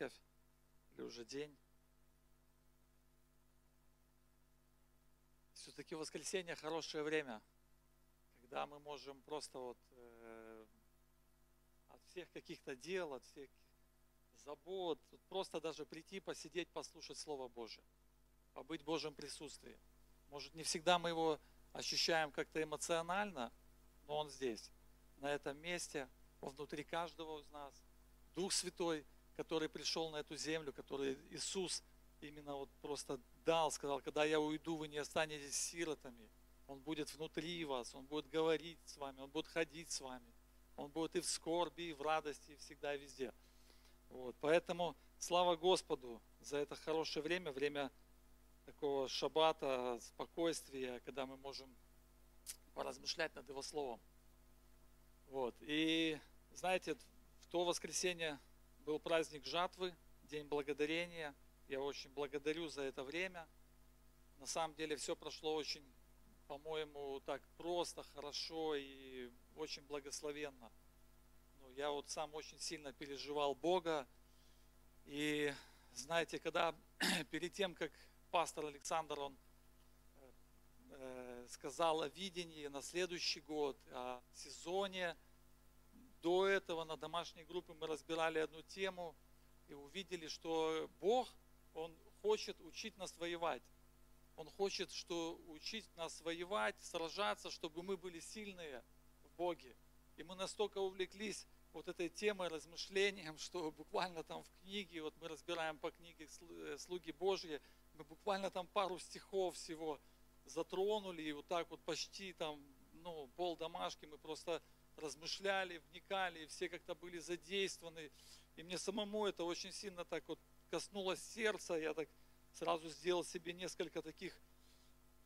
церковь, или уже день. Все-таки воскресенье хорошее время, когда мы можем просто вот э, от всех каких-то дел, от всех забот, просто даже прийти, посидеть, послушать Слово Божие, побыть в Божьем присутствии. Может, не всегда мы его ощущаем как-то эмоционально, но он здесь, на этом месте, внутри каждого из нас. Дух Святой, который пришел на эту землю, который Иисус именно вот просто дал, сказал, когда я уйду, вы не останетесь сиротами. Он будет внутри вас, Он будет говорить с вами, Он будет ходить с вами. Он будет и в скорби, и в радости, и всегда, и везде. Вот, поэтому слава Господу за это хорошее время, время такого шаббата, спокойствия, когда мы можем поразмышлять над Его Словом. Вот. И знаете, в то воскресенье был праздник жатвы, День благодарения. Я очень благодарю за это время. На самом деле все прошло очень, по-моему, так просто, хорошо и очень благословенно. Ну, я вот сам очень сильно переживал Бога. И знаете, когда перед тем, как пастор Александр, он э, э, сказал о видении на следующий год, о сезоне. До этого на домашней группе мы разбирали одну тему и увидели, что Бог, Он хочет учить нас воевать. Он хочет что учить нас воевать, сражаться, чтобы мы были сильные в Боге. И мы настолько увлеклись вот этой темой, размышлением, что буквально там в книге, вот мы разбираем по книге э, «Слуги Божьи», мы буквально там пару стихов всего затронули, и вот так вот почти там, ну, пол домашки мы просто размышляли, вникали, и все как-то были задействованы. И мне самому это очень сильно так вот коснулось сердца. Я так сразу сделал себе несколько таких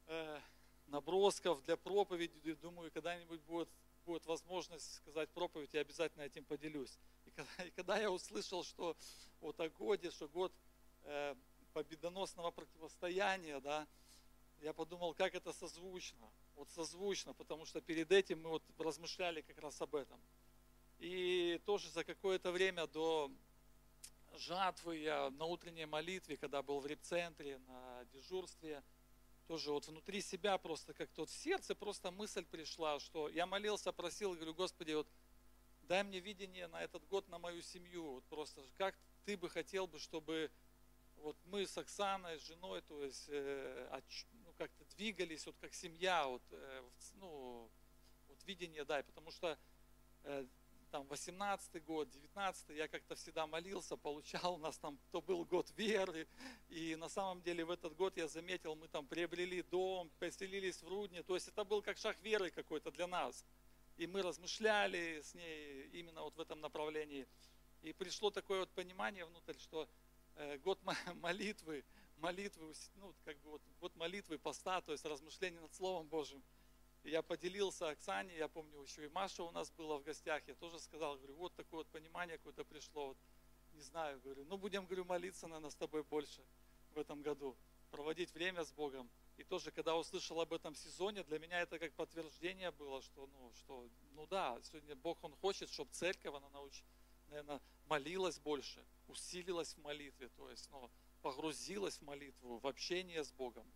э, набросков для проповеди. Думаю, когда-нибудь будет, будет возможность сказать проповедь, я обязательно этим поделюсь. И когда, и когда я услышал, что вот о годе, что год э, победоносного противостояния, да, я подумал, как это созвучно. Вот созвучно, потому что перед этим мы вот размышляли как раз об этом. И тоже за какое-то время до жатвы я на утренней молитве, когда был в репцентре, на дежурстве, тоже вот внутри себя просто как-то вот в сердце просто мысль пришла, что я молился, просил, говорю, Господи, вот дай мне видение на этот год на мою семью. Вот просто как ты бы хотел бы, чтобы вот мы с Оксаной, с женой, то есть э, как-то двигались вот как семья, вот, э, ну, вот видение, да, потому что э, там 18 год, 19 я как-то всегда молился, получал, у нас там, то был год веры, и на самом деле в этот год я заметил, мы там приобрели дом, поселились в Рудне, то есть это был как шаг веры какой-то для нас. И мы размышляли с ней именно вот в этом направлении. И пришло такое вот понимание внутрь, что Э, год молитвы, молитвы, ну, как бы вот, вот молитвы, поста, то есть размышления над Словом Божьим. И я поделился Оксане, я помню, еще и Маша у нас была в гостях, я тоже сказал, говорю, вот такое вот понимание какое-то пришло, вот, не знаю, говорю, ну будем, говорю, молиться, наверное, с тобой больше в этом году, проводить время с Богом. И тоже, когда услышал об этом сезоне, для меня это как подтверждение было, что, ну, что, ну да, сегодня Бог, Он хочет, чтобы церковь, она научилась наверное, молилась больше, усилилась в молитве, то есть ну, погрузилась в молитву, в общение с Богом.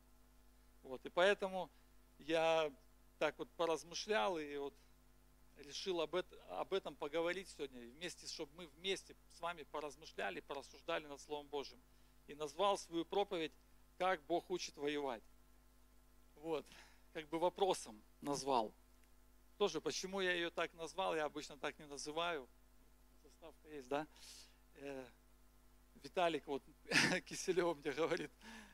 Вот, и поэтому я так вот поразмышлял и вот решил об, это, об этом поговорить сегодня, вместе, чтобы мы вместе с вами поразмышляли, порассуждали над Словом Божьим. И назвал свою проповедь «Как Бог учит воевать». Вот, как бы вопросом назвал. Тоже, почему я ее так назвал, я обычно так не называю – заставка есть, да? Виталик вот Киселев мне говорит,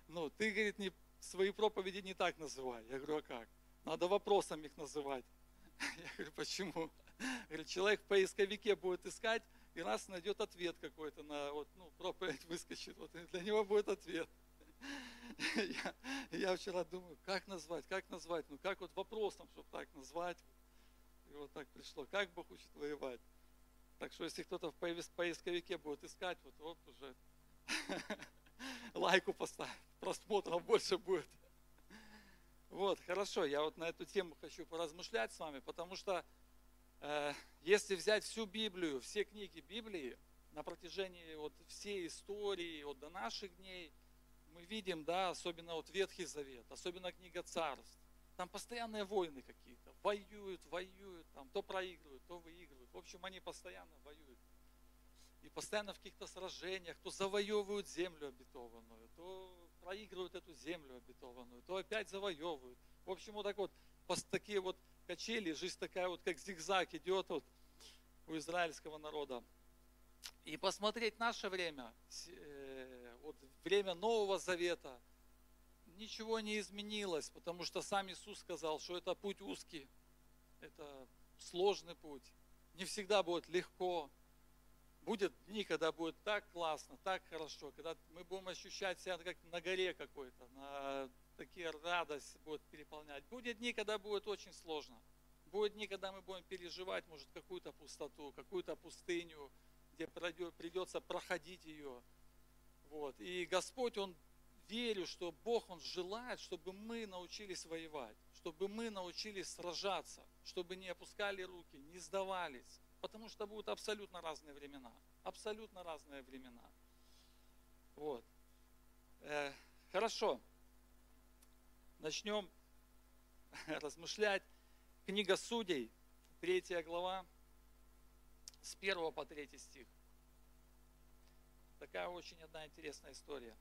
ну, ты, говорит, не, свои проповеди не так называй. Я говорю, а как? Надо вопросом их называть. Я говорю, почему? Говорит, человек в поисковике будет искать, и раз найдет ответ какой-то на вот, ну, проповедь выскочит, вот для него будет ответ. Я, я вчера думаю, как назвать, как назвать, ну как вот вопросом, чтобы так назвать. И вот так пришло, как Бог учит воевать. Так что если кто-то в поисковике будет искать, вот, вот уже лайку поставить, просмотров больше будет. Вот, хорошо, я вот на эту тему хочу поразмышлять с вами, потому что э, если взять всю Библию, все книги Библии, на протяжении вот всей истории, вот до наших дней, мы видим, да, особенно вот Ветхий Завет, особенно книга Царств, там постоянные войны какие-то, воюют, воюют, там то проигрывают, то выигрывают. В общем, они постоянно воюют. И постоянно в каких-то сражениях, то завоевывают землю обетованную, то проигрывают эту землю обетованную, то опять завоевывают. В общем, вот так вот, такие вот качели, жизнь такая вот, как зигзаг идет вот у израильского народа. И посмотреть наше время, э, вот время Нового Завета, ничего не изменилось, потому что сам Иисус сказал, что это путь узкий, это сложный путь, не всегда будет легко, будет дни, когда будет так классно, так хорошо, когда мы будем ощущать себя как на горе какой-то, на такие радость будет переполнять. Будет дни, когда будет очень сложно. Будет дни, когда мы будем переживать, может, какую-то пустоту, какую-то пустыню, где придется проходить ее. Вот. И Господь, Он верю, что Бог, Он желает, чтобы мы научились воевать, чтобы мы научились сражаться, чтобы не опускали руки, не сдавались, потому что будут абсолютно разные времена. Абсолютно разные времена. Вот. Э, хорошо. Начнем размышлять. Книга Судей, третья глава, с 1 по 3 стих. Такая очень одна интересная история.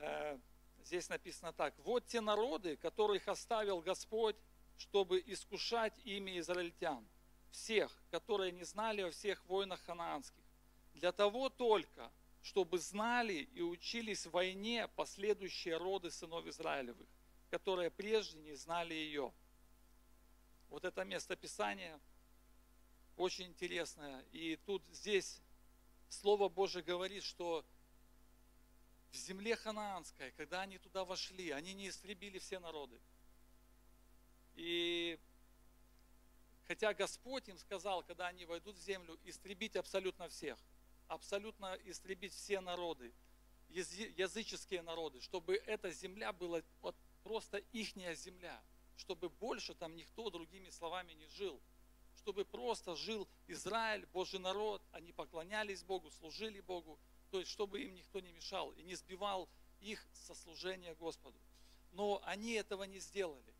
Э, здесь написано так. Вот те народы, которых оставил Господь чтобы искушать ими израильтян, всех, которые не знали о всех войнах ханаанских, для того только, чтобы знали и учились в войне последующие роды сынов Израилевых, которые прежде не знали ее. Вот это место Писания очень интересное. И тут здесь Слово Божие говорит, что в земле ханаанской, когда они туда вошли, они не истребили все народы. И хотя Господь им сказал, когда они войдут в землю, истребить абсолютно всех, абсолютно истребить все народы, языческие народы, чтобы эта земля была вот просто ихняя земля, чтобы больше там никто другими словами не жил, чтобы просто жил Израиль, Божий народ, они поклонялись Богу, служили Богу, то есть чтобы им никто не мешал и не сбивал их со служения Господу. Но они этого не сделали.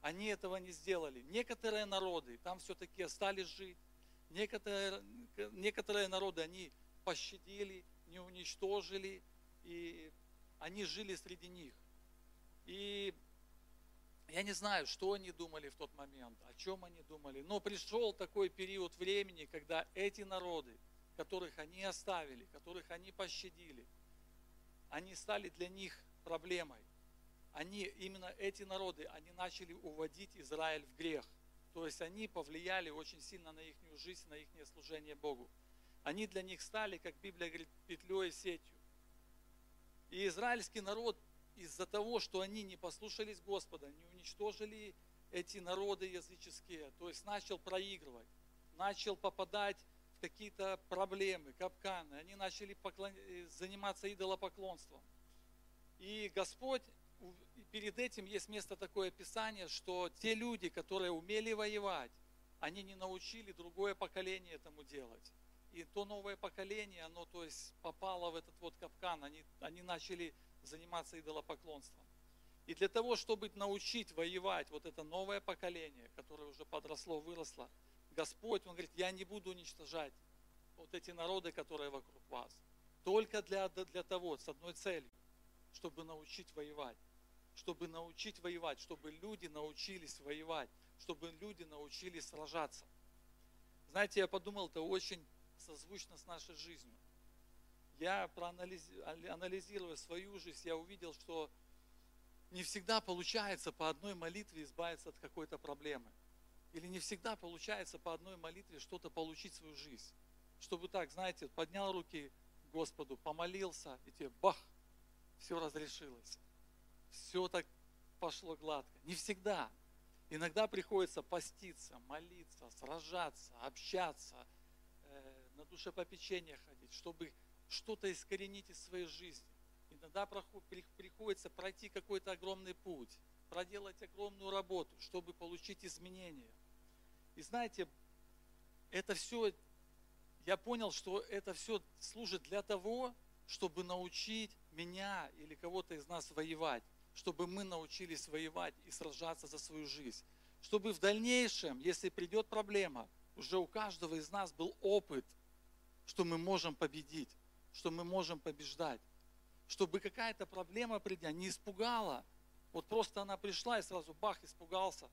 Они этого не сделали. Некоторые народы там все-таки остались жить. Некоторые, некоторые народы они пощадили, не уничтожили, и они жили среди них. И я не знаю, что они думали в тот момент, о чем они думали, но пришел такой период времени, когда эти народы, которых они оставили, которых они пощадили, они стали для них проблемой они, именно эти народы, они начали уводить Израиль в грех. То есть они повлияли очень сильно на их жизнь, на их служение Богу. Они для них стали, как Библия говорит, петлей и сетью. И израильский народ из-за того, что они не послушались Господа, не уничтожили эти народы языческие, то есть начал проигрывать, начал попадать какие-то проблемы, капканы, они начали поклон... заниматься идолопоклонством. И Господь перед этим есть место такое описание, что те люди, которые умели воевать, они не научили другое поколение этому делать. И то новое поколение, оно то есть попало в этот вот капкан, они, они начали заниматься идолопоклонством. И для того, чтобы научить воевать вот это новое поколение, которое уже подросло, выросло, Господь, Он говорит, я не буду уничтожать вот эти народы, которые вокруг вас. Только для, для того, с одной целью, чтобы научить воевать чтобы научить воевать, чтобы люди научились воевать, чтобы люди научились сражаться. Знаете, я подумал, это очень созвучно с нашей жизнью. Я проанализируя свою жизнь, я увидел, что не всегда получается по одной молитве избавиться от какой-то проблемы. Или не всегда получается по одной молитве что-то получить в свою жизнь. Чтобы так, знаете, поднял руки Господу, помолился, и тебе бах, все разрешилось все так пошло гладко. Не всегда. Иногда приходится поститься, молиться, сражаться, общаться, э, на душепопечение ходить, чтобы что-то искоренить из своей жизни. Иногда приходится пройти какой-то огромный путь, проделать огромную работу, чтобы получить изменения. И знаете, это все я понял, что это все служит для того, чтобы научить меня или кого-то из нас воевать, чтобы мы научились воевать и сражаться за свою жизнь, чтобы в дальнейшем, если придет проблема, уже у каждого из нас был опыт, что мы можем победить, что мы можем побеждать, чтобы какая-то проблема придя не испугала, вот просто она пришла и сразу бах, испугался,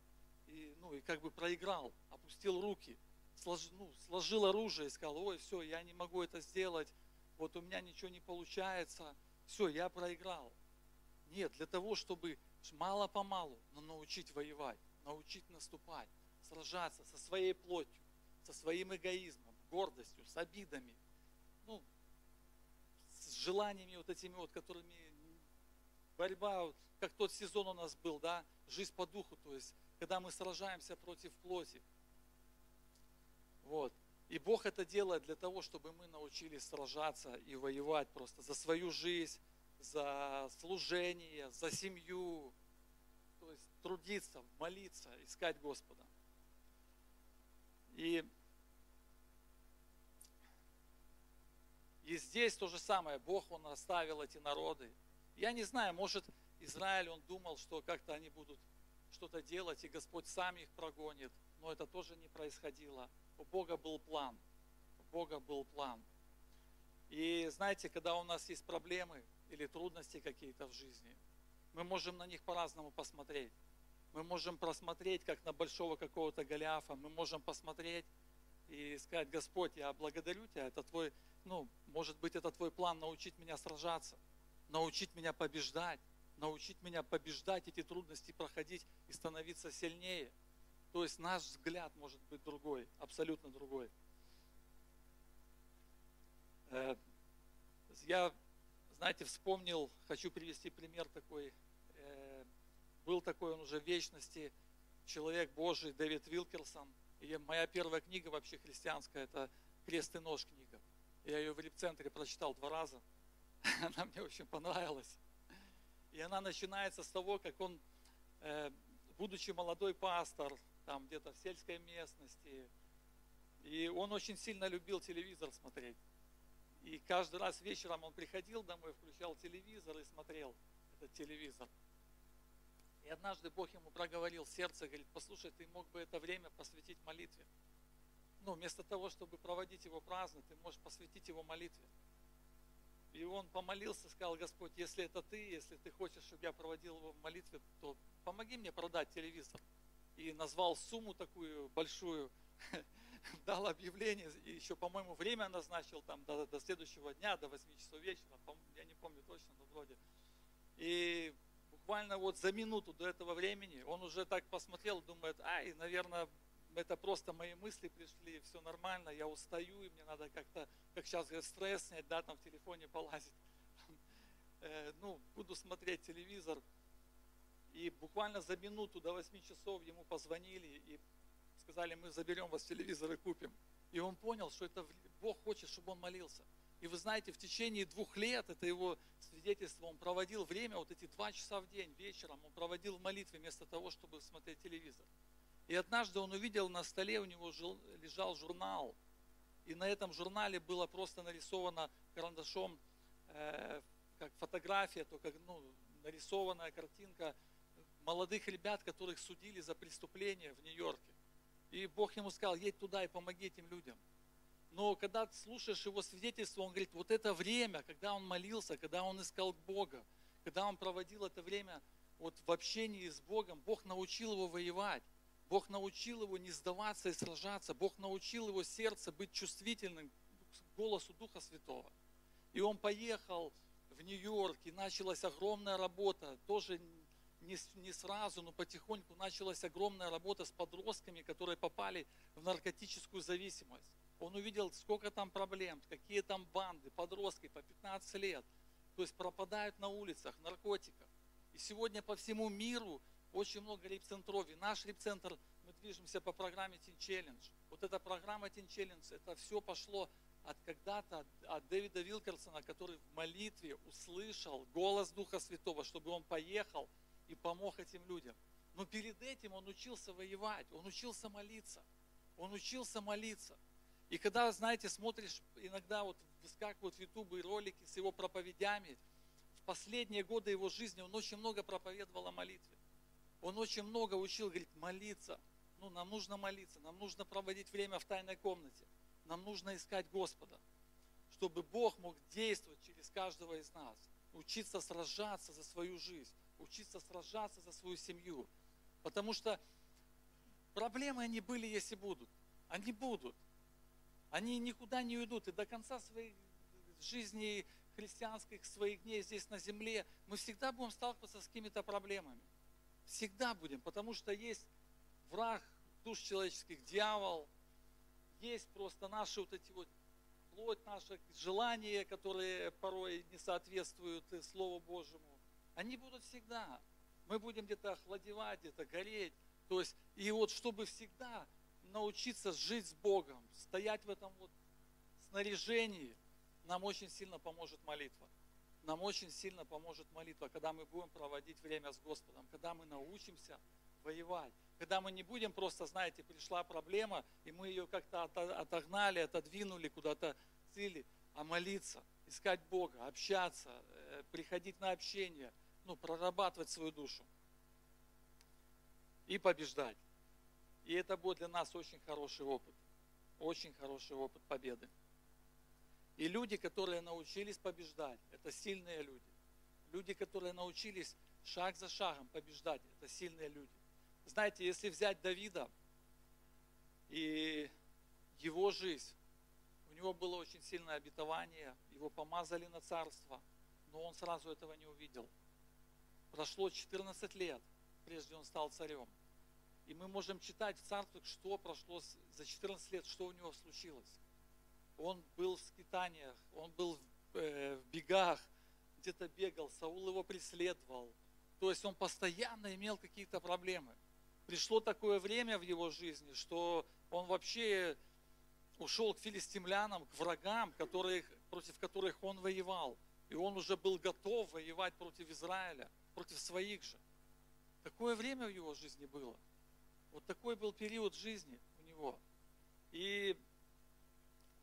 и, ну, и как бы проиграл, опустил руки, слож, ну, сложил оружие и сказал, ой, все, я не могу это сделать, вот у меня ничего не получается, все, я проиграл. Нет, для того, чтобы мало-помалу, но научить воевать, научить наступать, сражаться со своей плотью, со своим эгоизмом, гордостью, с обидами, ну, с желаниями вот этими вот, которыми борьба, как тот сезон у нас был, да, жизнь по духу, то есть, когда мы сражаемся против плоти. Вот. И Бог это делает для того, чтобы мы научились сражаться и воевать просто за свою жизнь, за служение, за семью, то есть трудиться, молиться, искать Господа. И, и здесь то же самое, Бог, Он оставил эти народы. Я не знаю, может, Израиль, он думал, что как-то они будут что-то делать, и Господь сам их прогонит, но это тоже не происходило. У Бога был план. У Бога был план. И знаете, когда у нас есть проблемы или трудности какие-то в жизни, мы можем на них по-разному посмотреть. Мы можем просмотреть, как на большого какого-то Голиафа, мы можем посмотреть и сказать, Господь, я благодарю Тебя, это Твой, ну, может быть, это Твой план научить меня сражаться, научить меня побеждать, научить меня побеждать эти трудности, проходить и становиться сильнее – то есть наш взгляд может быть другой, абсолютно другой. Э, я, знаете, вспомнил, хочу привести пример такой. Э, был такой он уже в вечности, человек Божий Дэвид Вилкерсон. И моя первая книга вообще христианская, это «Крест и нож» книга. Я ее в репцентре прочитал два раза. Она мне очень понравилась. И она начинается с того, как он, э, будучи молодой пастор, там где-то в сельской местности. И он очень сильно любил телевизор смотреть. И каждый раз вечером он приходил домой, включал телевизор и смотрел этот телевизор. И однажды Бог ему проговорил сердце, говорит, послушай, ты мог бы это время посвятить молитве. Ну, вместо того, чтобы проводить его праздно, ты можешь посвятить его молитве. И он помолился, сказал, Господь, если это ты, если ты хочешь, чтобы я проводил его в молитве, то помоги мне продать телевизор и назвал сумму такую большую, дал объявление, и еще, по-моему, время назначил там до, до следующего дня, до 8 часов вечера, я не помню точно, но вроде. И буквально вот за минуту до этого времени он уже так посмотрел, думает, ай, наверное, это просто мои мысли пришли, все нормально, я устаю, и мне надо как-то, как сейчас говорят, стресс снять, да, там в телефоне полазить. Э, ну, буду смотреть телевизор, и буквально за минуту до 8 часов ему позвонили и сказали, мы заберем вас телевизор и купим. И он понял, что это Бог хочет, чтобы он молился. И вы знаете, в течение двух лет, это его свидетельство, он проводил время, вот эти два часа в день, вечером, он проводил в молитве вместо того, чтобы смотреть телевизор. И однажды он увидел на столе, у него лежал журнал. И на этом журнале было просто нарисовано карандашом, э, как фотография, только ну, нарисованная картинка молодых ребят, которых судили за преступление в Нью-Йорке. И Бог ему сказал, едь туда и помоги этим людям. Но когда слушаешь его свидетельство, он говорит, вот это время, когда он молился, когда он искал Бога, когда он проводил это время вот в общении с Богом, Бог научил его воевать. Бог научил его не сдаваться и сражаться. Бог научил его сердце быть чувствительным к голосу Духа Святого. И он поехал в Нью-Йорк, и началась огромная работа, тоже не, не сразу, но потихоньку началась огромная работа с подростками, которые попали в наркотическую зависимость. Он увидел, сколько там проблем, какие там банды, подростки по 15 лет, то есть пропадают на улицах, наркотиков. И сегодня по всему миру очень много репцентров. Наш репцентр, мы движемся по программе Teen Challenge. Вот эта программа Teen Challenge, это все пошло от когда-то, от, от Дэвида Вилкерсона, который в молитве услышал голос Духа Святого, чтобы он поехал и помог этим людям. Но перед этим он учился воевать, он учился молиться. Он учился молиться. И когда, знаете, смотришь, иногда вот выскакивают в Ютубе ролики с его проповедями, в последние годы его жизни он очень много проповедовал о молитве. Он очень много учил, говорит, молиться. Ну, нам нужно молиться, нам нужно проводить время в тайной комнате. Нам нужно искать Господа, чтобы Бог мог действовать через каждого из нас. Учиться сражаться за свою жизнь, учиться сражаться за свою семью. Потому что проблемы они были, если будут. Они будут. Они никуда не уйдут. И до конца своей жизни христианских, своих дней здесь на земле, мы всегда будем сталкиваться с какими-то проблемами. Всегда будем, потому что есть враг душ человеческих, дьявол, есть просто наши вот эти вот плоть, наши желания, которые порой не соответствуют Слову Божьему. Они будут всегда. Мы будем где-то охладевать, где-то гореть. То есть, и вот чтобы всегда научиться жить с Богом, стоять в этом вот снаряжении, нам очень сильно поможет молитва. Нам очень сильно поможет молитва, когда мы будем проводить время с Господом, когда мы научимся воевать, когда мы не будем просто, знаете, пришла проблема, и мы ее как-то отогнали, отодвинули куда-то цели, а молиться, искать Бога, общаться, э, приходить на общение, ну, прорабатывать свою душу и побеждать. И это будет для нас очень хороший опыт, очень хороший опыт победы. И люди, которые научились побеждать, это сильные люди. Люди, которые научились шаг за шагом побеждать, это сильные люди. Знаете, если взять Давида и его жизнь, у него было очень сильное обетование, его помазали на царство, но он сразу этого не увидел. Прошло 14 лет, прежде он стал царем. И мы можем читать в царствах, что прошло за 14 лет, что у него случилось он был в скитаниях, он был в, э, в бегах, где-то бегал, Саул его преследовал. То есть он постоянно имел какие-то проблемы. Пришло такое время в его жизни, что он вообще ушел к филистимлянам, к врагам, которых, против которых он воевал. И он уже был готов воевать против Израиля, против своих же. Такое время в его жизни было. Вот такой был период жизни у него. И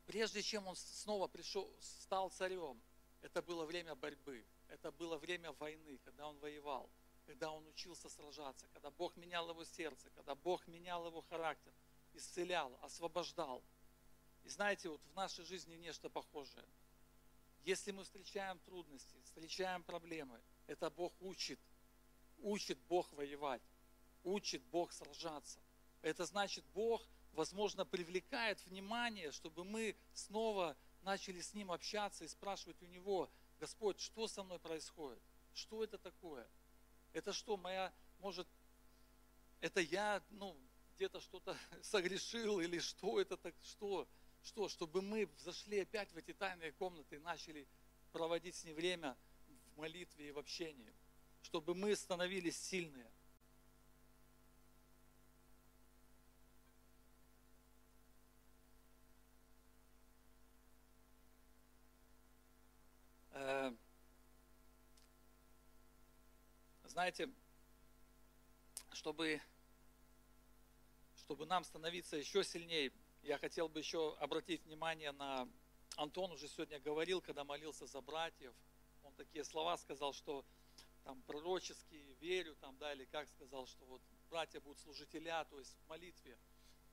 Прежде чем он снова пришел, стал царем, это было время борьбы, это было время войны, когда он воевал, когда он учился сражаться, когда Бог менял его сердце, когда Бог менял его характер, исцелял, освобождал. И знаете, вот в нашей жизни нечто похожее. Если мы встречаем трудности, встречаем проблемы, это Бог учит. Учит Бог воевать. Учит Бог сражаться. Это значит, Бог возможно, привлекает внимание, чтобы мы снова начали с Ним общаться и спрашивать у Него, Господь, что со мной происходит? Что это такое? Это что, моя, может, это я, ну, где-то что-то согрешил или что это так, что? Что, чтобы мы зашли опять в эти тайные комнаты и начали проводить с ним время в молитве и в общении, чтобы мы становились сильные – знаете, чтобы, чтобы нам становиться еще сильнее, я хотел бы еще обратить внимание на... Антон уже сегодня говорил, когда молился за братьев, он такие слова сказал, что там пророчески верю, там, да, или как сказал, что вот братья будут служителя, то есть в молитве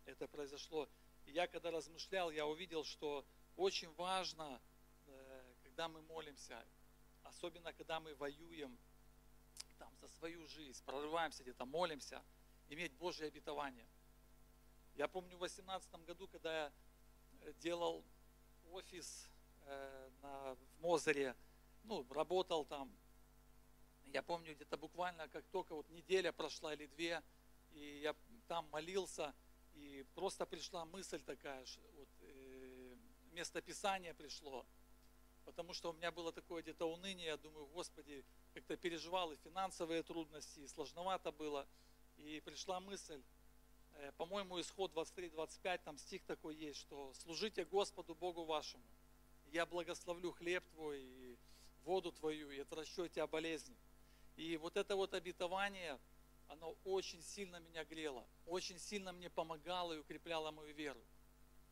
это произошло. И я когда размышлял, я увидел, что очень важно, э, когда мы молимся, особенно когда мы воюем, там за свою жизнь, прорываемся где-то, молимся, иметь Божье обетование. Я помню в 2018 году, когда я э, делал офис э, на, в Мозере, ну, работал там, я помню где-то буквально, как только вот неделя прошла или две, и я там молился, и просто пришла мысль такая, вот, э, местописание пришло, потому что у меня было такое где-то уныние, я думаю, Господи, как-то переживал и финансовые трудности, и сложновато было. И пришла мысль, э, по-моему, исход 23-25, там стих такой есть, что «служите Господу Богу вашему, я благословлю хлеб твой и воду твою, и отвращу тебя болезни». И вот это вот обетование, оно очень сильно меня грело, очень сильно мне помогало и укрепляло мою веру.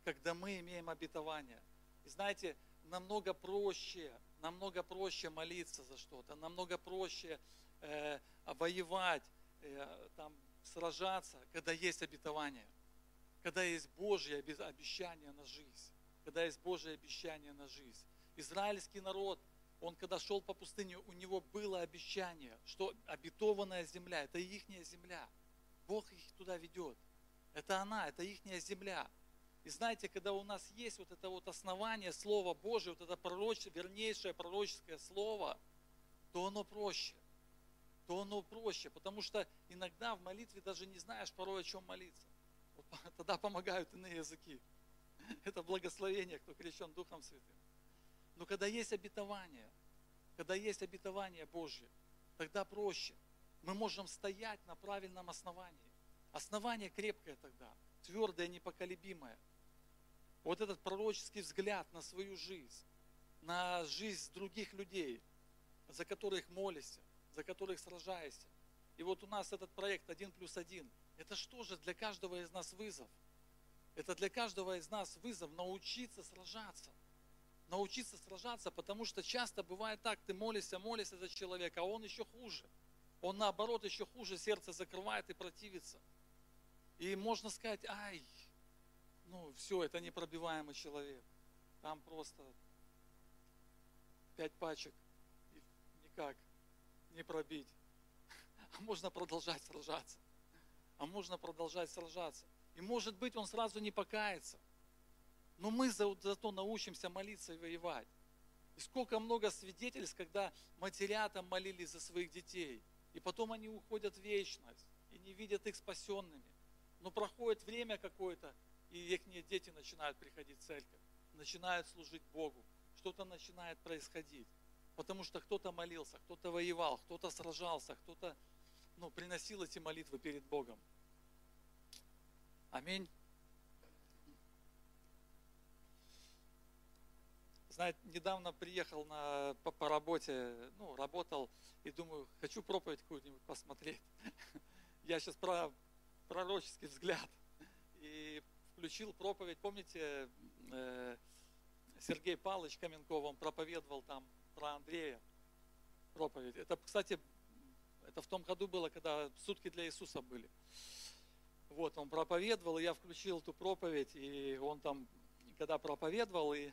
когда мы имеем обетование. И знаете, намного проще, намного проще молиться за что-то, намного проще э, воевать, э, там, сражаться, когда есть обетование, когда есть Божье обещание на жизнь, когда есть Божье обещание на жизнь. Израильский народ, он когда шел по пустыне, у него было обещание, что обетованная земля, это их земля. Бог их туда ведет. Это она, это их земля. И знаете, когда у нас есть вот это вот основание Слова Божие, вот это пророчество, вернейшее пророческое Слово, то оно проще. То оно проще, потому что иногда в молитве даже не знаешь порой о чем молиться. Вот тогда помогают иные языки. Это благословение, кто крещен Духом Святым. Но когда есть обетование, когда есть обетование Божье, тогда проще. Мы можем стоять на правильном основании. Основание крепкое тогда, твердое, непоколебимое. Вот этот пророческий взгляд на свою жизнь, на жизнь других людей, за которых молишься, за которых сражаешься. И вот у нас этот проект один плюс один. Это что же для каждого из нас вызов? Это для каждого из нас вызов научиться сражаться – научиться сражаться, потому что часто бывает так, ты молишься, молишься за человека, а он еще хуже. Он наоборот еще хуже сердце закрывает и противится. И можно сказать, ай, ну все, это непробиваемый человек. Там просто пять пачек, и никак не пробить. А можно продолжать сражаться. А можно продолжать сражаться. И может быть он сразу не покается. Но мы за, зато научимся молиться и воевать. И сколько много свидетельств, когда матерята молились за своих детей, и потом они уходят в вечность, и не видят их спасенными. Но проходит время какое-то, и их дети начинают приходить в церковь, начинают служить Богу, что-то начинает происходить. Потому что кто-то молился, кто-то воевал, кто-то сражался, кто-то ну, приносил эти молитвы перед Богом. Аминь. Знаете, недавно приехал на, по, по работе, ну, работал, и думаю, хочу проповедь какую-нибудь посмотреть. Я сейчас про пророческий взгляд. И включил проповедь, помните, э, Сергей Павлович Каменков, он проповедовал там про Андрея проповедь. Это, кстати, это в том году было, когда сутки для Иисуса были. Вот, он проповедовал, и я включил эту проповедь, и он там, когда проповедовал, и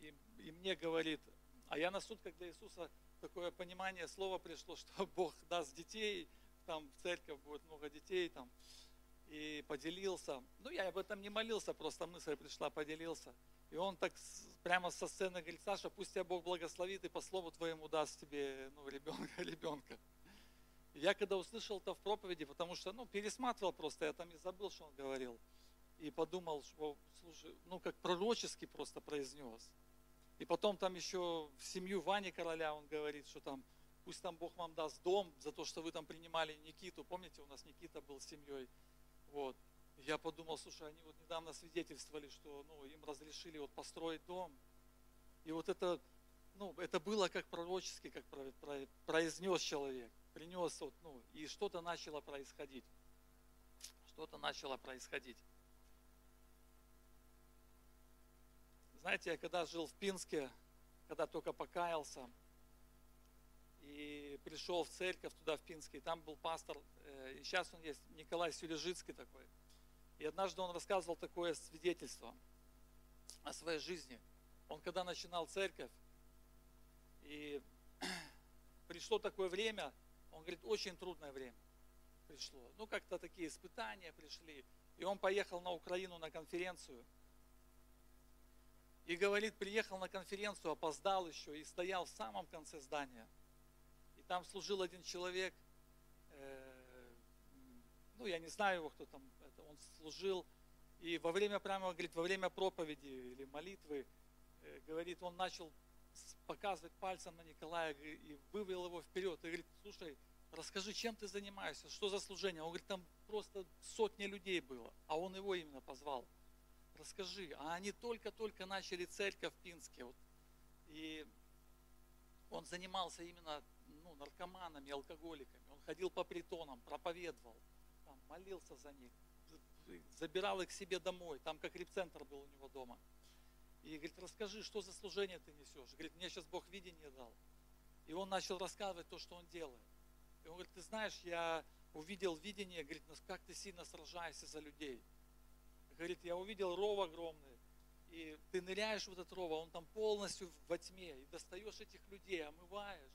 и, и мне говорит, а я на суд, когда Иисуса такое понимание слова пришло, что Бог даст детей, там в церковь будет много детей, там, и поделился. Ну, я об этом не молился, просто мысль пришла, поделился. И он так прямо со сцены говорит, Саша, пусть тебя Бог благословит и по слову твоему даст тебе ну, ребенка, ребенка. я когда услышал это в проповеди, потому что, ну, пересматривал просто, я там и забыл, что он говорил. И подумал, что, слушай, ну, как пророчески просто произнес. И потом там еще в семью Вани Короля он говорит, что там пусть там Бог вам даст дом за то, что вы там принимали Никиту. Помните, у нас Никита был с семьей. Вот. Я подумал, слушай, они вот недавно свидетельствовали, что ну, им разрешили вот построить дом. И вот это, ну, это было как пророчески, как произнес человек, принес, вот, ну, и что-то начало происходить. Что-то начало происходить. Знаете, я когда жил в Пинске, когда только покаялся, и пришел в церковь туда, в Пинске, и там был пастор, э, и сейчас он есть, Николай Сюлежицкий такой. И однажды он рассказывал такое свидетельство о своей жизни. Он когда начинал церковь, и пришло такое время, он говорит, очень трудное время пришло. Ну, как-то такие испытания пришли. И он поехал на Украину на конференцию – и говорит, приехал на конференцию, опоздал еще и стоял в самом конце здания. Там служил один человек, э, ну я не знаю его, кто там, это, он служил. И во время, прямо говорит, во время проповеди или молитвы, э, говорит, он начал показывать пальцем на Николая и вывел его вперед. И говорит, слушай, расскажи, чем ты занимаешься, что за служение? Он говорит, там просто сотни людей было, а он его именно позвал расскажи. А они только-только начали церковь в Пинске. Вот. И он занимался именно наркоманами, алкоголиками. Он ходил по притонам, проповедовал, там, молился за них. забирал их к себе домой, там как репцентр был у него дома. И говорит, расскажи, что за служение ты несешь? Говорит, мне сейчас Бог видение дал. И он начал рассказывать то, что он делает. И он говорит, ты знаешь, я увидел видение, говорит, как ты сильно сражаешься за людей. Говорит, я увидел ров огромный, и ты ныряешь в этот ров, а он там полностью во тьме, и достаешь этих людей, омываешь,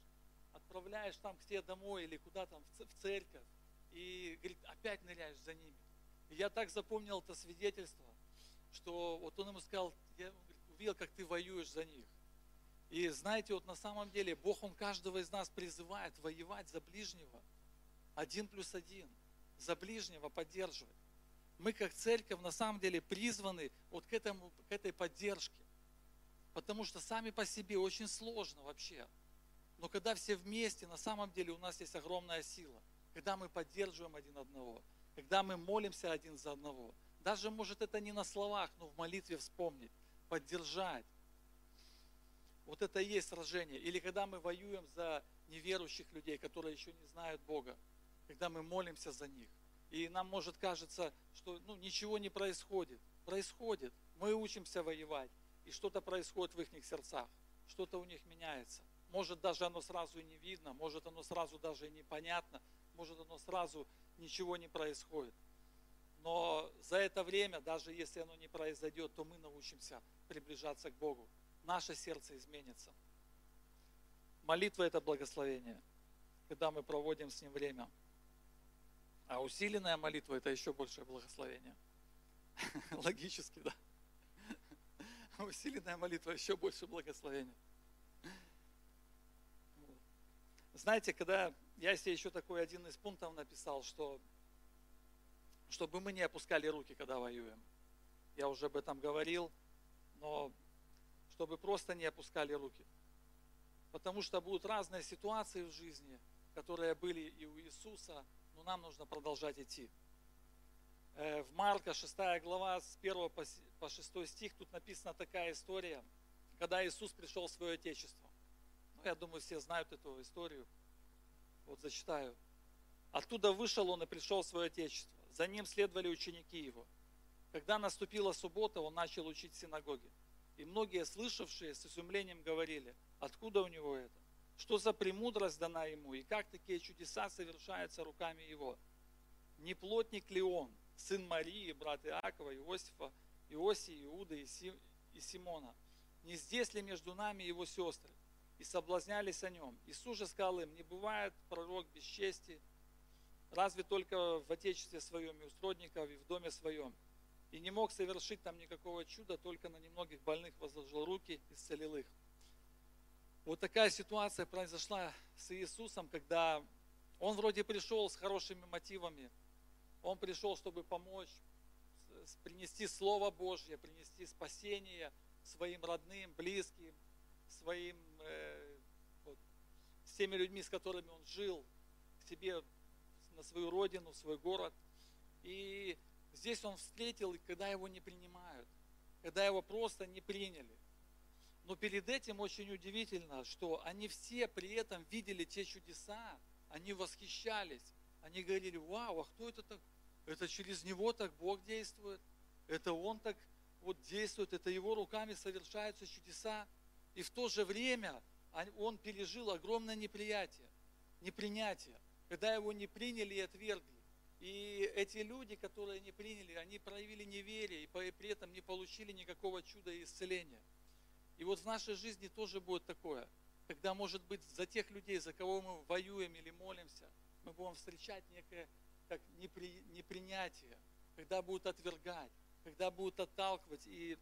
отправляешь там к себе домой или куда там, в церковь, и, говорит, опять ныряешь за ними. И я так запомнил это свидетельство, что вот он ему сказал, я увидел, как ты воюешь за них. И знаете, вот на самом деле Бог, Он каждого из нас призывает воевать за ближнего. Один плюс один. За ближнего поддерживать. Мы как церковь на самом деле призваны вот к, этому, к этой поддержке. Потому что сами по себе очень сложно вообще. Но когда все вместе, на самом деле у нас есть огромная сила. Когда мы поддерживаем один одного. Когда мы молимся один за одного. Даже, может, это не на словах, но в молитве вспомнить. Поддержать вот это и есть сражение. Или когда мы воюем за неверующих людей, которые еще не знают Бога, когда мы молимся за них. И нам может кажется, что ну, ничего не происходит. Происходит. Мы учимся воевать. И что-то происходит в их сердцах. Что-то у них меняется. Может даже оно сразу и не видно, может оно сразу даже и непонятно, может оно сразу ничего не происходит. Но за это время, даже если оно не произойдет, то мы научимся приближаться к Богу наше сердце изменится. Молитва – это благословение, когда мы проводим с Ним время. А усиленная молитва – это еще большее благословение. Логически, да. Усиленная молитва – еще больше благословения. Знаете, когда я себе еще такой один из пунктов написал, что чтобы мы не опускали руки, когда воюем. Я уже об этом говорил, но чтобы просто не опускали руки. Потому что будут разные ситуации в жизни, которые были и у Иисуса, но нам нужно продолжать идти. Э, в Марка 6 глава с 1 по 6 стих тут написана такая история, когда Иисус пришел в свое Отечество. Ну, я думаю, все знают эту историю. Вот зачитаю. Оттуда вышел он и пришел в свое Отечество. За ним следовали ученики его. Когда наступила суббота, он начал учить в синагоге. И многие слышавшие с изумлением говорили, откуда у него это? Что за премудрость дана ему? И как такие чудеса совершаются руками его? Не плотник ли он, сын Марии, брат Иакова, Иосифа, Иосии, Иуды и Симона? Не здесь ли между нами его сестры? И соблазнялись о нем. Иисус же сказал им, не бывает пророк без чести, разве только в отечестве своем и у сродников, и в доме своем и не мог совершить там никакого чуда, только на немногих больных возложил руки, и исцелил их. Вот такая ситуация произошла с Иисусом, когда Он вроде пришел с хорошими мотивами, Он пришел, чтобы помочь, принести Слово Божье, принести спасение своим родным, близким, своим, э, вот, с теми людьми, с которыми Он жил, к себе на свою родину, в свой город. И Здесь он встретил, когда его не принимают, когда его просто не приняли. Но перед этим очень удивительно, что они все при этом видели те чудеса, они восхищались, они говорили, вау, а кто это так? Это через него так Бог действует, это он так вот действует, это его руками совершаются чудеса. И в то же время он пережил огромное неприятие, непринятие, когда его не приняли и отвергли. И эти люди, которые не приняли, они проявили неверие и при этом не получили никакого чуда и исцеления. И вот в нашей жизни тоже будет такое, когда, может быть, за тех людей, за кого мы воюем или молимся, мы будем встречать некое как непри, непринятие, когда будут отвергать, когда будут отталкивать, и,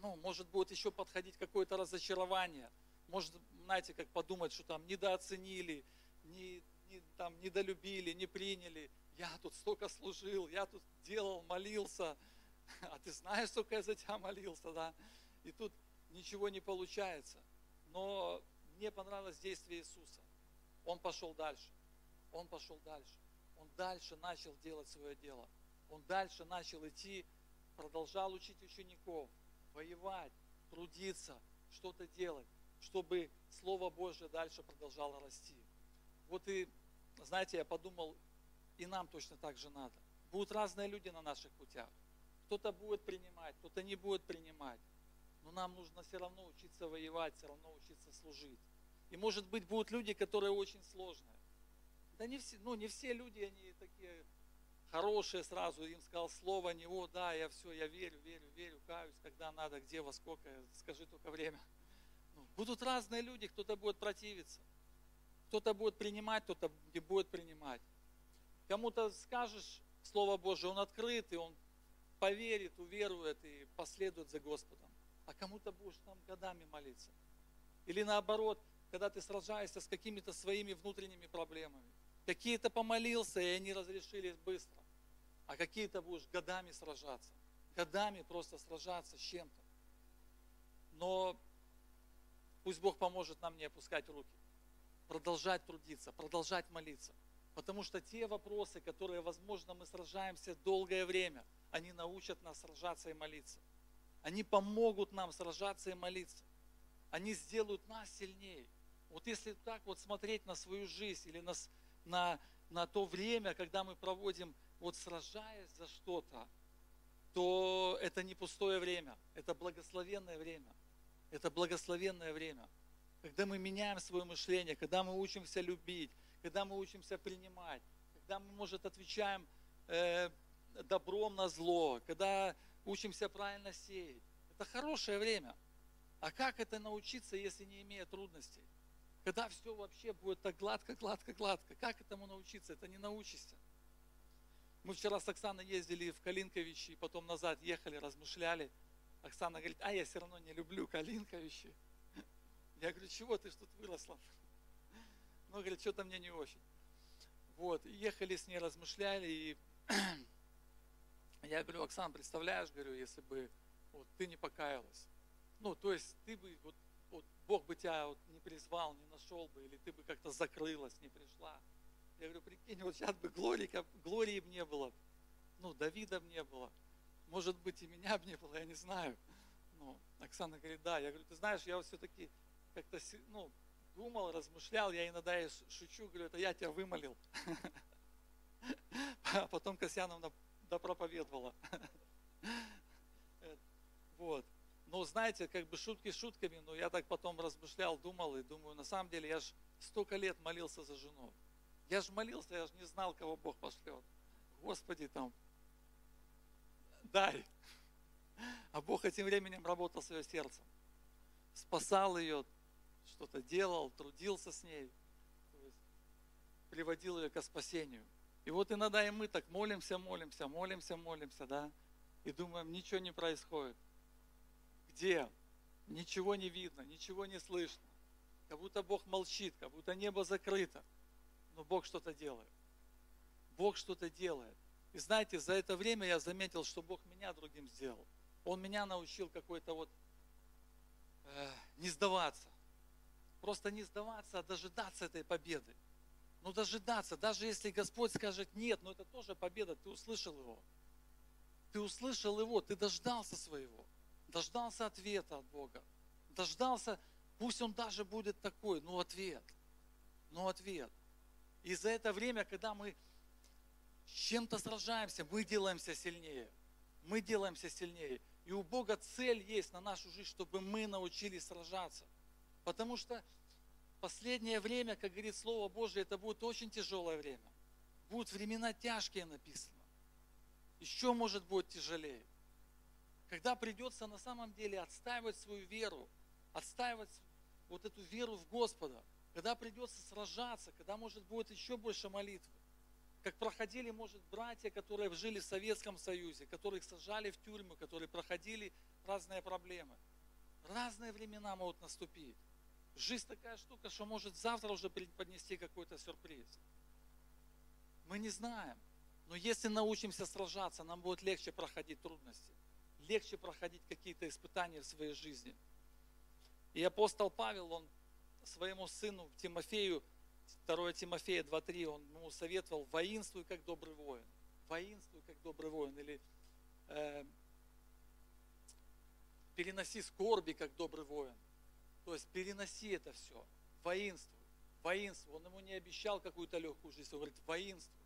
ну, может, будет еще подходить какое-то разочарование, может, знаете, как подумать, что там недооценили, не, не, там, недолюбили, не приняли. Я тут столько служил, я тут делал, молился. А ты знаешь, сколько я за тебя молился, да? И тут ничего не получается. Но мне понравилось действие Иисуса. Он пошел дальше. Он пошел дальше. Он дальше начал делать свое дело. Он дальше начал идти, продолжал учить учеников, воевать, трудиться, что-то делать, чтобы Слово Божье дальше продолжало расти. Вот и, знаете, я подумал, и нам точно так же надо. Будут разные люди на наших путях. Кто-то будет принимать, кто-то не будет принимать. Но нам нужно все равно учиться воевать, все равно учиться служить. И может быть будут люди, которые очень сложные. Да не все, ну не все люди, они такие хорошие сразу, им сказал слово, не о, да, я все, я верю, верю, верю, каюсь, когда надо, где, во сколько, скажи только время. Ну, будут разные люди, кто-то будет противиться, кто-то будет принимать, кто-то не будет принимать. Кому-то скажешь Слово Божие, он открыт, и он поверит, уверует и последует за Господом. А кому-то будешь там годами молиться. Или наоборот, когда ты сражаешься с какими-то своими внутренними проблемами. Какие-то помолился, и они разрешились быстро. А какие-то будешь годами сражаться. Годами просто сражаться с чем-то. Но пусть Бог поможет нам не опускать руки. Продолжать трудиться, продолжать молиться. Потому что те вопросы, которые, возможно, мы сражаемся долгое время, они научат нас сражаться и молиться. Они помогут нам сражаться и молиться. Они сделают нас сильнее. Вот если так вот смотреть на свою жизнь или на, на, на то время, когда мы проводим, вот сражаясь за что-то, то это не пустое время, это благословенное время. Это благословенное время. Когда мы меняем свое мышление, когда мы учимся любить, когда мы учимся принимать, когда мы, может, отвечаем э, добром на зло, когда учимся правильно сеять. Это хорошее время. А как это научиться, если не имея трудностей? Когда все вообще будет так гладко, гладко, гладко. Как этому научиться? Это не научишься. Мы вчера с Оксаной ездили в Калинковичи, и потом назад ехали, размышляли. Оксана говорит, а я все равно не люблю Калинковичи. Я говорю, чего ты ж тут выросла? Ну, говорит, что-то мне не очень. Вот, и ехали с ней, размышляли, и я говорю, Оксана, представляешь, говорю, если бы вот, ты не покаялась. Ну, то есть ты бы, вот Бог бы тебя вот не призвал, не нашел бы, или ты бы как-то закрылась, не пришла. Я говорю, прикинь, вот сейчас бы Глории, Глории бы не было, ну, Давида бы не было, может быть, и меня бы не было, я не знаю. Ну, Оксана говорит, да. Я говорю, ты знаешь, я вот все-таки как-то, ну, думал, размышлял, я иногда и шучу, говорю, это я тебя вымолил. А потом Касьяновна допроповедовала. Вот. Ну, знаете, как бы шутки шутками, но я так потом размышлял, думал и думаю, на самом деле я же столько лет молился за жену. Я же молился, я же не знал, кого Бог пошлет. Господи, там, дай. А Бог этим временем работал с ее сердцем. Спасал ее, что-то делал, трудился с ней, приводил ее к спасению. И вот иногда и мы так молимся, молимся, молимся, молимся, да, и думаем, ничего не происходит. Где? Ничего не видно, ничего не слышно. Как будто Бог молчит, как будто небо закрыто. Но Бог что-то делает. Бог что-то делает. И знаете, за это время я заметил, что Бог меня другим сделал. Он меня научил какой-то вот э, не сдаваться. Просто не сдаваться, а дожидаться этой победы. Ну, дожидаться, даже если Господь скажет нет, но это тоже победа, ты услышал его. Ты услышал его, ты дождался своего, дождался ответа от Бога. Дождался, пусть он даже будет такой, но ответ, но ответ. И за это время, когда мы с чем-то сражаемся, мы делаемся сильнее. Мы делаемся сильнее. И у Бога цель есть на нашу жизнь, чтобы мы научились сражаться. Потому что последнее время, как говорит Слово Божие, это будет очень тяжелое время. Будут времена тяжкие написано. Еще может быть тяжелее. Когда придется на самом деле отстаивать свою веру, отстаивать вот эту веру в Господа, когда придется сражаться, когда может будет еще больше молитвы, как проходили, может, братья, которые жили в Советском Союзе, которых сажали в тюрьму, которые проходили разные проблемы. Разные времена могут наступить. Жизнь такая штука, что может завтра уже поднести какой-то сюрприз. Мы не знаем. Но если научимся сражаться, нам будет легче проходить трудности, легче проходить какие-то испытания в своей жизни. И апостол Павел, он своему сыну Тимофею 2 Тимофея 2.3, он ему советовал, воинствуй как добрый воин. Воинствуй как добрый воин. Или э, переноси скорби как добрый воин. То есть переноси это все. Воинствуй. Воинствуй. Он ему не обещал какую-то легкую жизнь. Он говорит, воинствуй.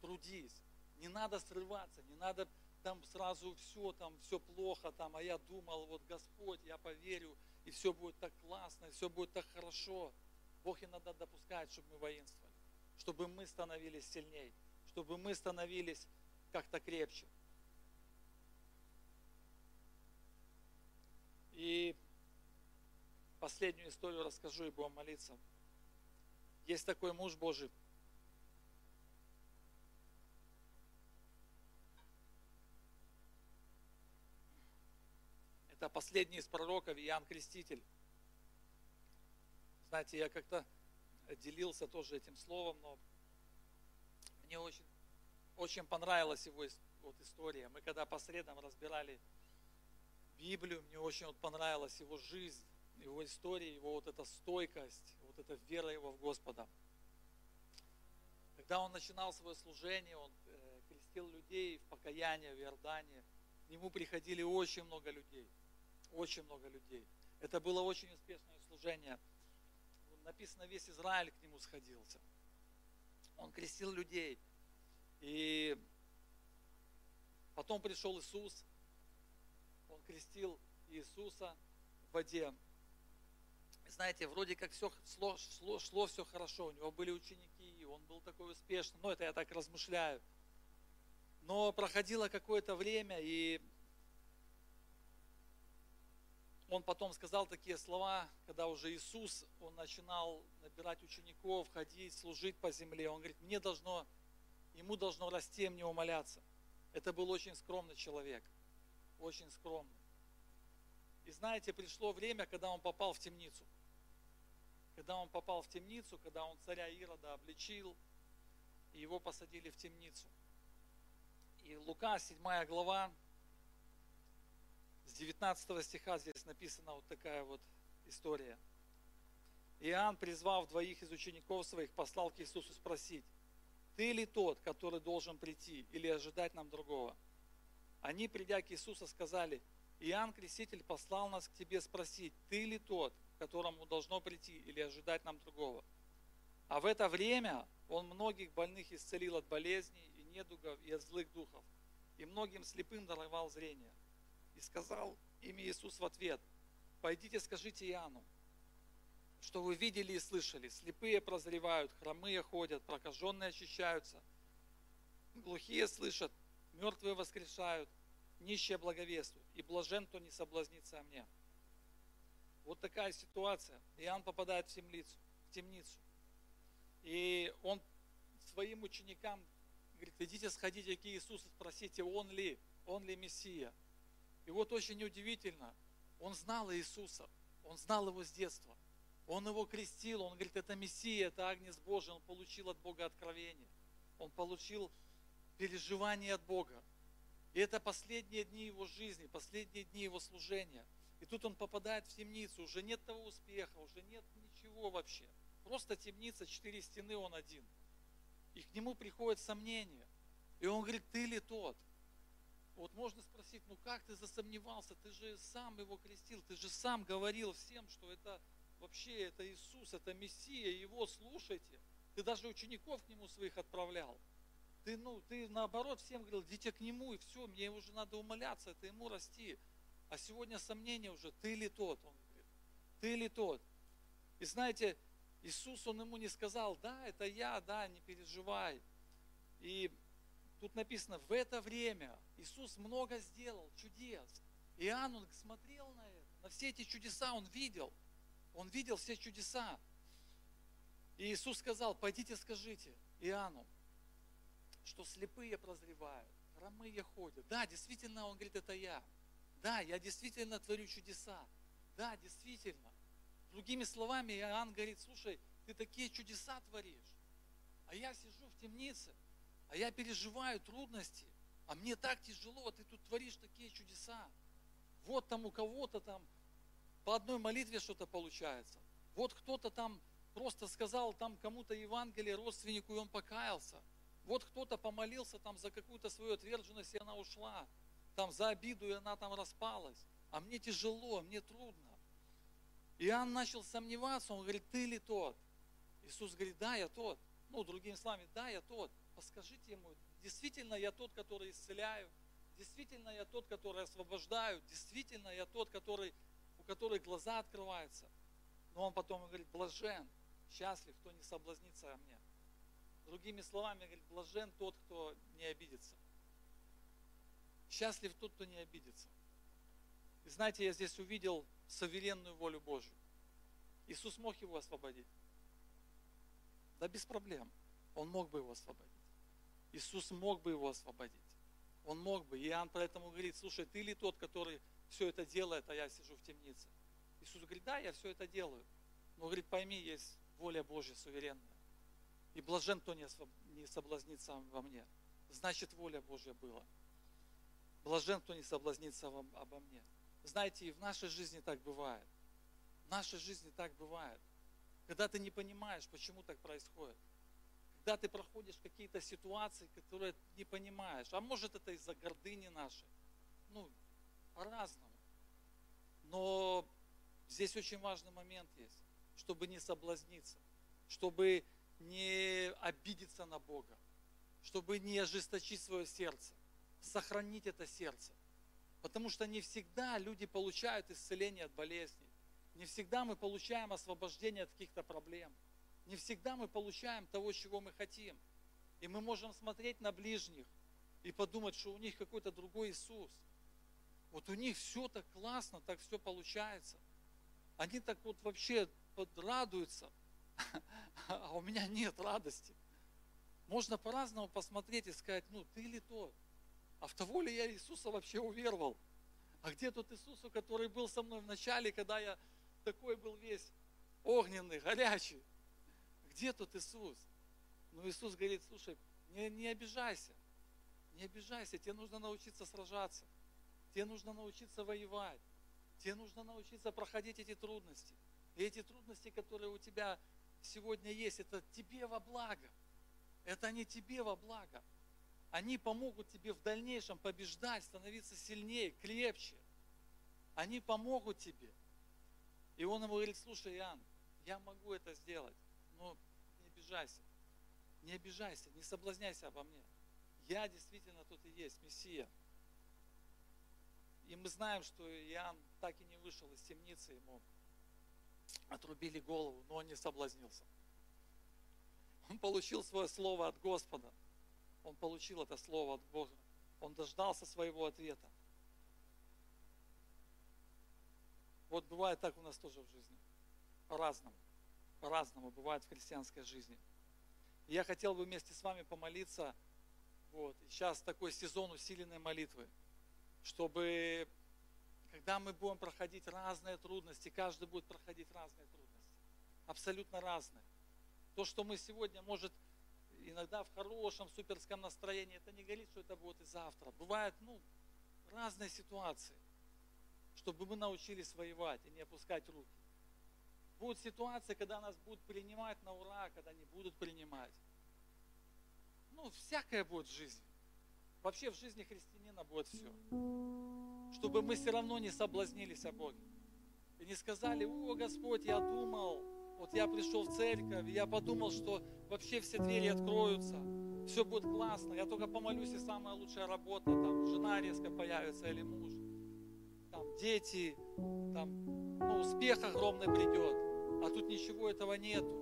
Трудись. Не надо срываться, не надо там сразу все, там все плохо, там, а я думал, вот Господь, я поверю, и все будет так классно, и все будет так хорошо. Бог иногда допускает, чтобы мы воинствовали, чтобы мы становились сильней, чтобы мы становились как-то крепче. И последнюю историю расскажу и будем молиться. Есть такой муж Божий, Это последний из пророков Иоанн Креститель. Знаете, я как-то делился тоже этим словом, но мне очень, очень понравилась его вот история. Мы когда по средам разбирали Библию, мне очень вот понравилась его жизнь, его история, его вот эта стойкость, вот эта вера его в Господа. Когда он начинал свое служение, он э, крестил людей в покаяние в Иордане. К нему приходили очень много людей – очень много людей. Это было очень успешное служение. Написано, весь Израиль к нему сходился. Он крестил людей. И потом пришел Иисус. Он крестил Иисуса в воде. Знаете, вроде как все шло, шло, шло все хорошо. У него были ученики, он был такой успешный. Ну, это я так размышляю. Но проходило какое-то время, и он потом сказал такие слова, когда уже Иисус, он начинал набирать учеников, ходить, служить по земле. Он говорит, мне должно, ему должно расти, мне умоляться. Это был очень скромный человек, очень скромный. И знаете, пришло время, когда он попал в темницу. Когда он попал в темницу, когда он царя Ирода обличил, и его посадили в темницу. И Лука, 7 глава, с 19 стиха здесь написана вот такая вот история. Иоанн, призвав двоих из учеников своих, послал к Иисусу спросить, ты ли тот, который должен прийти, или ожидать нам другого? Они, придя к Иисусу, сказали, Иоанн Креститель послал нас к тебе спросить, ты ли тот, которому должно прийти, или ожидать нам другого? А в это время он многих больных исцелил от болезней и недугов и от злых духов, и многим слепым даровал зрение. Сказал им Иисус в ответ, пойдите скажите Иоанну, что вы видели и слышали, слепые прозревают, хромые ходят, прокаженные очищаются, глухие слышат, мертвые воскрешают, нищие благовествуют, и блажен, кто не соблазнится о мне. Вот такая ситуация. Иоанн попадает в темницу, в темницу. И он своим ученикам говорит, идите сходите к Иисусу, спросите, он ли, он ли Мессия. И вот очень удивительно, он знал Иисуса, он знал его с детства. Он его крестил, он говорит, это Мессия, это Агнец Божий, он получил от Бога откровение. Он получил переживание от Бога. И это последние дни его жизни, последние дни его служения. И тут он попадает в темницу, уже нет того успеха, уже нет ничего вообще. Просто темница, четыре стены, он один. И к нему приходит сомнение. И он говорит, ты ли тот? Вот можно спросить, ну как ты засомневался? Ты же сам его крестил, ты же сам говорил всем, что это вообще это Иисус, это Мессия, его слушайте. Ты даже учеников к нему своих отправлял. Ты, ну, ты наоборот всем говорил, идите к нему, и все, мне уже надо умоляться, это ему расти. А сегодня сомнение уже, ты ли тот? Он говорит, ты ли тот? И знаете, Иисус, он ему не сказал, да, это я, да, не переживай. И Тут написано, в это время Иисус много сделал, чудес. Иоанн, он смотрел на это, на все эти чудеса он видел. Он видел все чудеса. И Иисус сказал, пойдите скажите Иоанну, что слепые прозревают, хромые ходят. Да, действительно, он говорит, это я. Да, я действительно творю чудеса. Да, действительно. Другими словами, Иоанн говорит, слушай, ты такие чудеса творишь, а я сижу в темнице, а я переживаю трудности, а мне так тяжело, ты тут творишь такие чудеса. Вот там у кого-то там по одной молитве что-то получается. Вот кто-то там просто сказал там кому-то Евангелие родственнику, и он покаялся. Вот кто-то помолился там за какую-то свою отверженность, и она ушла. Там за обиду, и она там распалась. А мне тяжело, мне трудно. Иоанн начал сомневаться, он говорит, ты ли тот? Иисус говорит, да, я тот. Ну, другими словами, да, я тот. Подскажите ему, действительно я тот, который исцеляю, действительно я тот, который освобождаю, действительно я тот, который, у которого глаза открываются. Но он потом говорит, блажен, счастлив, кто не соблазнится о мне. Другими словами, говорит, блажен тот, кто не обидится. Счастлив тот, кто не обидится. И знаете, я здесь увидел суверенную волю Божью. Иисус мог его освободить. Да без проблем. Он мог бы его освободить. Иисус мог бы его освободить. Он мог бы. И Иоанн поэтому говорит, слушай, ты ли тот, который все это делает, а я сижу в темнице? Иисус говорит, да, я все это делаю. Но говорит, пойми, есть воля Божья суверенная. И блажен, кто не соблазнится во мне. Значит, воля Божья была. Блажен, кто не соблазнится обо мне. Знаете, и в нашей жизни так бывает. В нашей жизни так бывает. Когда ты не понимаешь, почему так происходит. Когда ты проходишь какие-то ситуации, которые не понимаешь. А может это из-за гордыни нашей. Ну, по-разному. Но здесь очень важный момент есть, чтобы не соблазниться, чтобы не обидеться на Бога, чтобы не ожесточить свое сердце, сохранить это сердце. Потому что не всегда люди получают исцеление от болезней. Не всегда мы получаем освобождение от каких-то проблем. Не всегда мы получаем того, чего мы хотим. И мы можем смотреть на ближних и подумать, что у них какой-то другой Иисус. Вот у них все так классно, так все получается. Они так вот вообще радуются, а у меня нет радости. Можно по-разному посмотреть и сказать, ну ты ли тот? А в того ли я Иисуса вообще уверовал? А где тот Иисус, который был со мной в начале, когда я такой был весь огненный, горячий? Где тот Иисус? Ну Иисус говорит, слушай, не, не обижайся, не обижайся, тебе нужно научиться сражаться, тебе нужно научиться воевать, тебе нужно научиться проходить эти трудности. И эти трудности, которые у тебя сегодня есть, это тебе во благо. Это не тебе во благо они помогут тебе в дальнейшем побеждать, становиться сильнее, крепче. Они помогут тебе. И он ему говорит, слушай, Иоанн, я могу это сделать, но не обижайся. Не обижайся, не соблазняйся обо мне. Я действительно тут и есть, Мессия. И мы знаем, что Иоанн так и не вышел из темницы, ему отрубили голову, но он не соблазнился. Он получил свое слово от Господа – он получил это слово от Бога. Он дождался своего ответа. Вот бывает так у нас тоже в жизни. По-разному. По-разному бывает в христианской жизни. Я хотел бы вместе с вами помолиться. Вот. Сейчас такой сезон усиленной молитвы. Чтобы, когда мы будем проходить разные трудности, каждый будет проходить разные трудности. Абсолютно разные. То, что мы сегодня, может, иногда в хорошем, суперском настроении. Это не говорит, что это будет и завтра. Бывают, ну, разные ситуации, чтобы мы научились воевать и не опускать руки. Будут ситуации, когда нас будут принимать на ура, когда не будут принимать. Ну, всякое будет в жизни. Вообще в жизни христианина будет все. Чтобы мы все равно не соблазнились о Боге. И не сказали, о, Господь, я думал, вот я пришел в церковь, я подумал, что вообще все двери откроются, все будет классно, я только помолюсь, и самая лучшая работа, там, жена резко появится или муж, там, дети, там, ну, успех огромный придет, а тут ничего этого нету.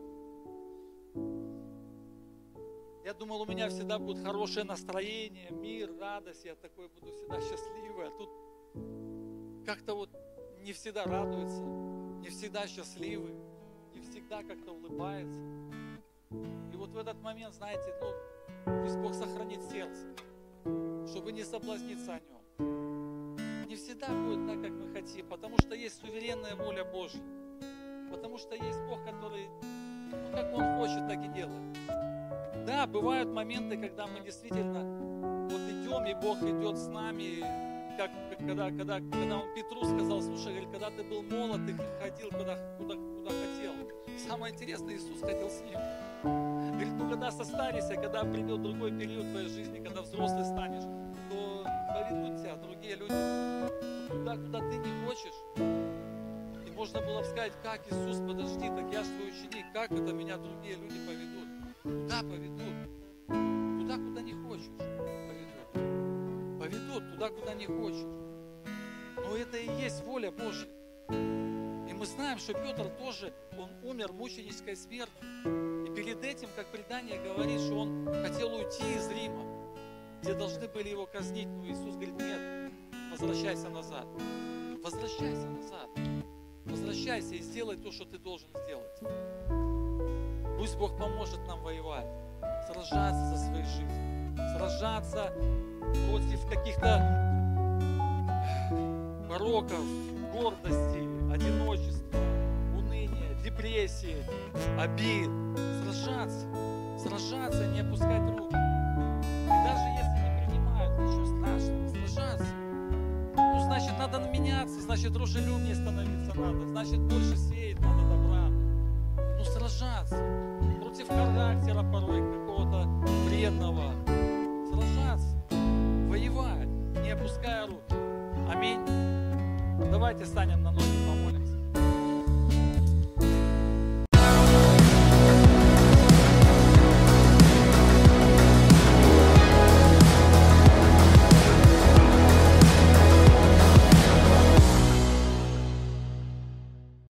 Я думал, у меня всегда будет хорошее настроение, мир, радость, я такой буду всегда счастливый, а тут как-то вот не всегда радуется, не всегда счастливый всегда как-то улыбается. И вот в этот момент, знаете, ну, пусть Бог сохранит сердце, чтобы не соблазниться о нем. Не всегда будет так, как мы хотим, потому что есть суверенная воля Божья. Потому что есть Бог, который, ну, как Он хочет, так и делает. Да, бывают моменты, когда мы действительно вот идем, и Бог идет с нами, как когда, когда, когда он Петру сказал, слушай, говорит, когда ты был молод, ты ходил куда, куда, куда хотел. Самое интересное, Иисус ходил с ним. Говорит, ну когда состаришься, когда придет другой период твоей жизни, когда взрослый станешь, то поведут тебя другие люди туда, куда ты не хочешь. Можно было бы сказать, как Иисус, подожди, так я же твой ученик, как это меня другие люди поведут? Куда поведут? Туда, куда не хочешь. туда, куда не хочешь. Но это и есть воля Божья. И мы знаем, что Петр тоже, он умер мученической смертью. И перед этим, как предание говорит, что он хотел уйти из Рима, где должны были его казнить. Но Иисус говорит, нет, возвращайся назад. Возвращайся назад. Возвращайся и сделай то, что ты должен сделать. Пусть Бог поможет нам воевать, сражаться за свои жизни, сражаться против каких-то пороков, гордости, одиночества, уныния, депрессии, обид. Сражаться, сражаться, не опускать руки. Дружелюбнее становиться надо, значит, больше сеять надо добра. Ну, сражаться против характера порой какого-то вредного. Сражаться, воевать, не опуская руки. Аминь. Давайте станем на ноги.